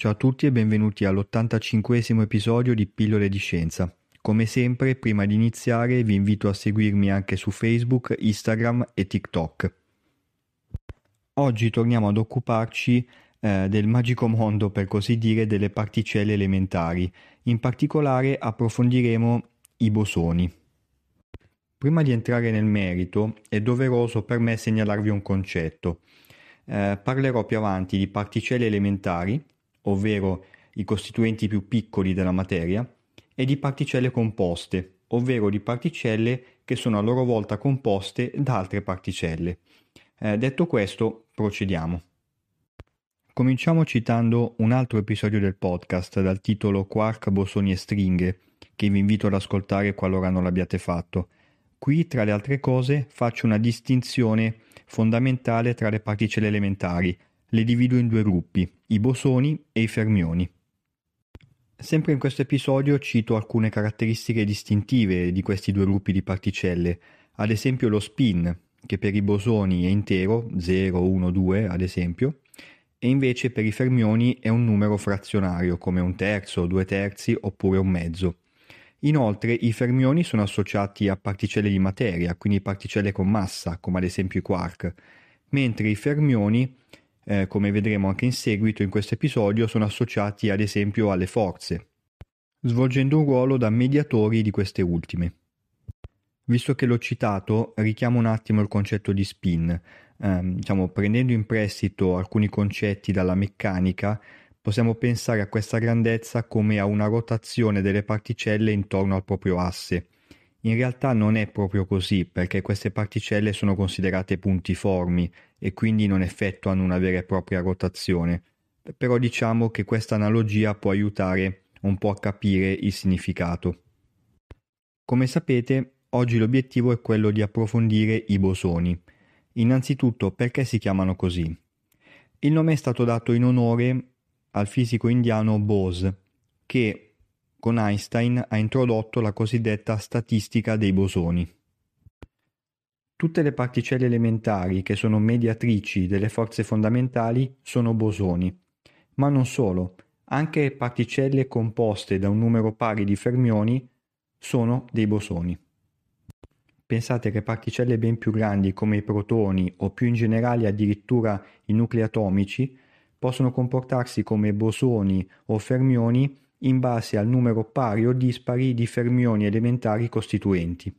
Ciao a tutti e benvenuti all'85 episodio di Pillole di Scienza. Come sempre, prima di iniziare vi invito a seguirmi anche su Facebook, Instagram e TikTok. Oggi torniamo ad occuparci eh, del magico mondo, per così dire, delle particelle elementari. In particolare approfondiremo i bosoni. Prima di entrare nel merito, è doveroso per me segnalarvi un concetto. Eh, parlerò più avanti di particelle elementari, ovvero i costituenti più piccoli della materia, e di particelle composte, ovvero di particelle che sono a loro volta composte da altre particelle. Eh, detto questo, procediamo. Cominciamo citando un altro episodio del podcast dal titolo Quark, bosoni e stringhe, che vi invito ad ascoltare qualora non l'abbiate fatto. Qui, tra le altre cose, faccio una distinzione fondamentale tra le particelle elementari, le divido in due gruppi, i bosoni e i fermioni. Sempre in questo episodio cito alcune caratteristiche distintive di questi due gruppi di particelle, ad esempio lo spin, che per i bosoni è intero, 0, 1, 2 ad esempio, e invece per i fermioni è un numero frazionario, come un terzo, due terzi oppure un mezzo. Inoltre i fermioni sono associati a particelle di materia, quindi particelle con massa, come ad esempio i quark, mentre i fermioni eh, come vedremo anche in seguito in questo episodio, sono associati ad esempio alle forze, svolgendo un ruolo da mediatori di queste ultime. Visto che l'ho citato, richiamo un attimo il concetto di spin. Eh, diciamo, prendendo in prestito alcuni concetti dalla meccanica, possiamo pensare a questa grandezza come a una rotazione delle particelle intorno al proprio asse, in realtà non è proprio così perché queste particelle sono considerate puntiformi e quindi non effettuano una vera e propria rotazione, però diciamo che questa analogia può aiutare un po' a capire il significato. Come sapete, oggi l'obiettivo è quello di approfondire i bosoni. Innanzitutto perché si chiamano così? Il nome è stato dato in onore al fisico indiano Bose, che con Einstein ha introdotto la cosiddetta statistica dei bosoni. Tutte le particelle elementari che sono mediatrici delle forze fondamentali sono bosoni, ma non solo, anche particelle composte da un numero pari di fermioni sono dei bosoni. Pensate che particelle ben più grandi come i protoni o più in generale addirittura i nuclei atomici possono comportarsi come bosoni o fermioni in base al numero pari o dispari di fermioni elementari costituenti.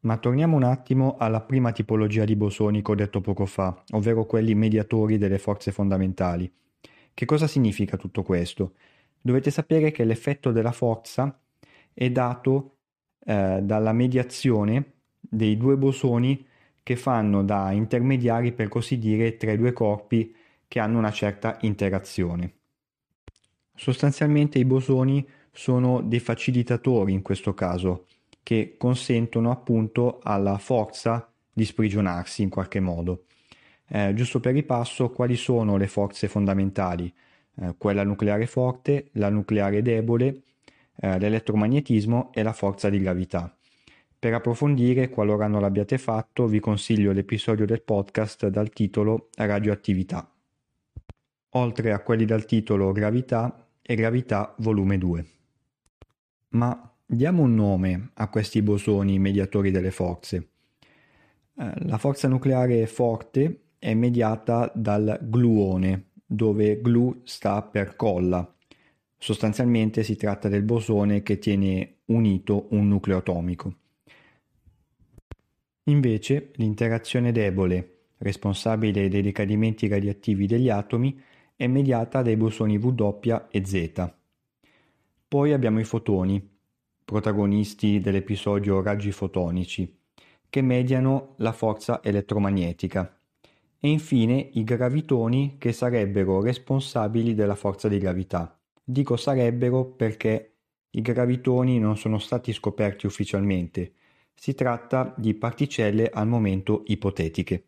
Ma torniamo un attimo alla prima tipologia di bosoni che ho detto poco fa, ovvero quelli mediatori delle forze fondamentali. Che cosa significa tutto questo? Dovete sapere che l'effetto della forza è dato eh, dalla mediazione dei due bosoni che fanno da intermediari per così dire tra i due corpi che hanno una certa interazione. Sostanzialmente i bosoni sono dei facilitatori in questo caso, che consentono appunto alla forza di sprigionarsi in qualche modo. Eh, giusto per ripasso, quali sono le forze fondamentali? Eh, quella nucleare forte, la nucleare debole, eh, l'elettromagnetismo e la forza di gravità. Per approfondire, qualora non l'abbiate fatto, vi consiglio l'episodio del podcast dal titolo Radioattività. Oltre a quelli dal titolo Gravità, e gravità volume 2. Ma diamo un nome a questi bosoni mediatori delle forze. Eh, la forza nucleare forte è mediata dal gluone, dove glu sta per colla. Sostanzialmente si tratta del bosone che tiene unito un nucleo atomico. Invece l'interazione debole, responsabile dei decadimenti radioattivi degli atomi, è mediata dai bosoni W e Z. Poi abbiamo i fotoni, protagonisti dell'episodio raggi fotonici, che mediano la forza elettromagnetica. E infine i gravitoni che sarebbero responsabili della forza di gravità. Dico sarebbero perché i gravitoni non sono stati scoperti ufficialmente, si tratta di particelle al momento ipotetiche.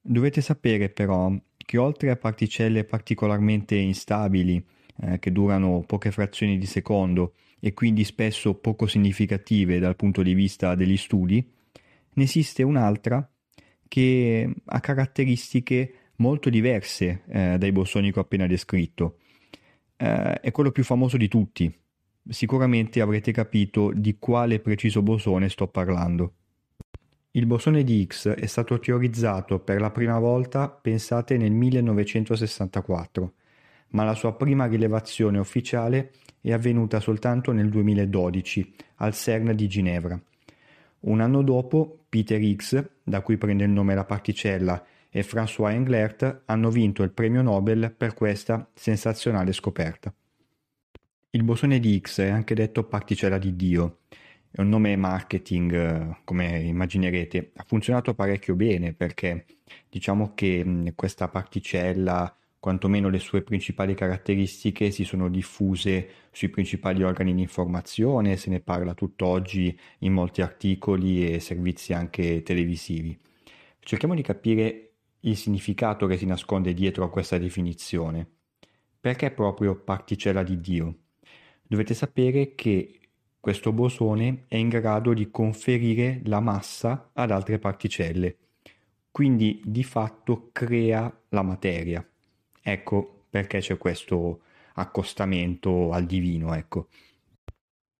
Dovete sapere però che oltre a particelle particolarmente instabili, eh, che durano poche frazioni di secondo e quindi spesso poco significative dal punto di vista degli studi, ne esiste un'altra che ha caratteristiche molto diverse eh, dai ho appena descritto. Eh, è quello più famoso di tutti. Sicuramente avrete capito di quale preciso bosone sto parlando. Il bosone di Higgs è stato teorizzato per la prima volta, pensate, nel 1964, ma la sua prima rilevazione ufficiale è avvenuta soltanto nel 2012 al CERN di Ginevra. Un anno dopo, Peter Higgs, da cui prende il nome la particella, e François Englert hanno vinto il premio Nobel per questa sensazionale scoperta. Il bosone di Higgs è anche detto particella di Dio è un nome marketing, eh, come immaginerete. Ha funzionato parecchio bene perché diciamo che questa particella, quantomeno le sue principali caratteristiche, si sono diffuse sui principali organi di informazione, se ne parla tutt'oggi in molti articoli e servizi anche televisivi. Cerchiamo di capire il significato che si nasconde dietro a questa definizione. Perché proprio particella di Dio? Dovete sapere che questo bosone è in grado di conferire la massa ad altre particelle, quindi di fatto crea la materia. Ecco perché c'è questo accostamento al divino, ecco.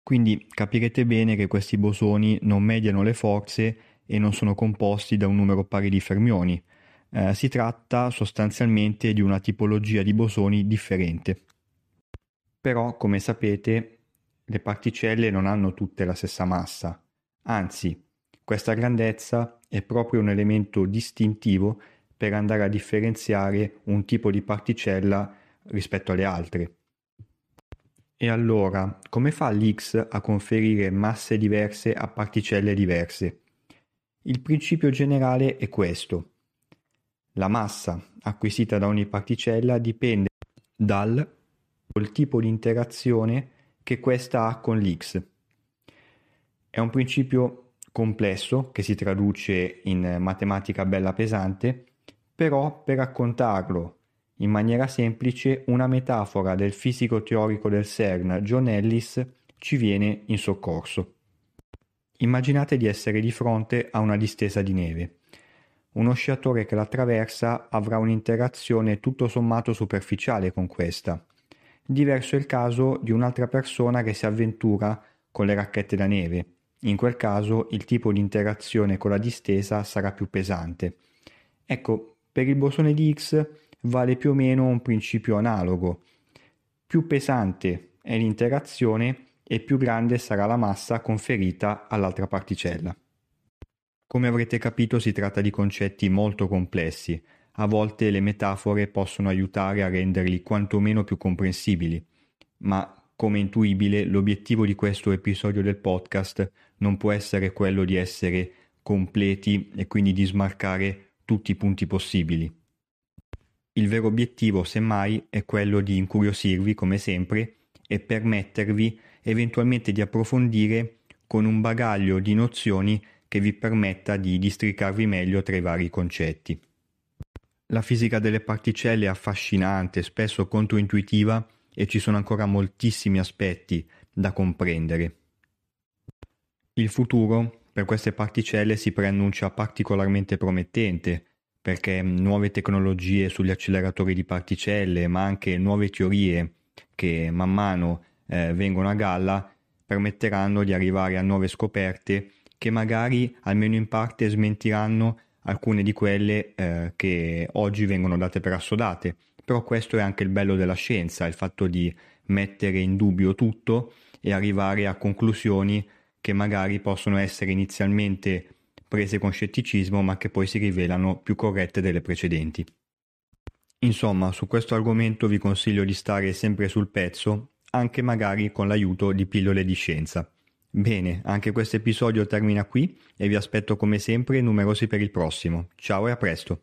Quindi capirete bene che questi bosoni non mediano le forze e non sono composti da un numero pari di fermioni. Eh, si tratta sostanzialmente di una tipologia di bosoni differente. Però, come sapete, le particelle non hanno tutte la stessa massa, anzi, questa grandezza è proprio un elemento distintivo per andare a differenziare un tipo di particella rispetto alle altre. E allora, come fa l'X a conferire masse diverse a particelle diverse? Il principio generale è questo. La massa acquisita da ogni particella dipende dal tipo di interazione che questa ha con l'X. È un principio complesso che si traduce in matematica bella pesante, però per raccontarlo in maniera semplice una metafora del fisico teorico del CERN John Ellis ci viene in soccorso. Immaginate di essere di fronte a una distesa di neve. Uno sciatore che la attraversa avrà un'interazione tutto sommato superficiale con questa, Diverso è il caso di un'altra persona che si avventura con le racchette da neve. In quel caso il tipo di interazione con la distesa sarà più pesante. Ecco, per il bosone di Higgs vale più o meno un principio analogo. Più pesante è l'interazione e più grande sarà la massa conferita all'altra particella. Come avrete capito si tratta di concetti molto complessi, a volte le metafore possono aiutare a renderli quantomeno più comprensibili, ma come intuibile l'obiettivo di questo episodio del podcast non può essere quello di essere completi e quindi di smarcare tutti i punti possibili. Il vero obiettivo, semmai, è quello di incuriosirvi, come sempre, e permettervi eventualmente di approfondire con un bagaglio di nozioni che vi permetta di districarvi meglio tra i vari concetti. La fisica delle particelle è affascinante, spesso controintuitiva e ci sono ancora moltissimi aspetti da comprendere. Il futuro per queste particelle si preannuncia particolarmente promettente perché nuove tecnologie sugli acceleratori di particelle, ma anche nuove teorie che man mano eh, vengono a galla, permetteranno di arrivare a nuove scoperte che magari almeno in parte smentiranno alcune di quelle eh, che oggi vengono date per assodate. Però questo è anche il bello della scienza, il fatto di mettere in dubbio tutto e arrivare a conclusioni che magari possono essere inizialmente prese con scetticismo ma che poi si rivelano più corrette delle precedenti. Insomma, su questo argomento vi consiglio di stare sempre sul pezzo, anche magari con l'aiuto di pillole di scienza. Bene, anche questo episodio termina qui e vi aspetto come sempre numerosi per il prossimo. Ciao e a presto!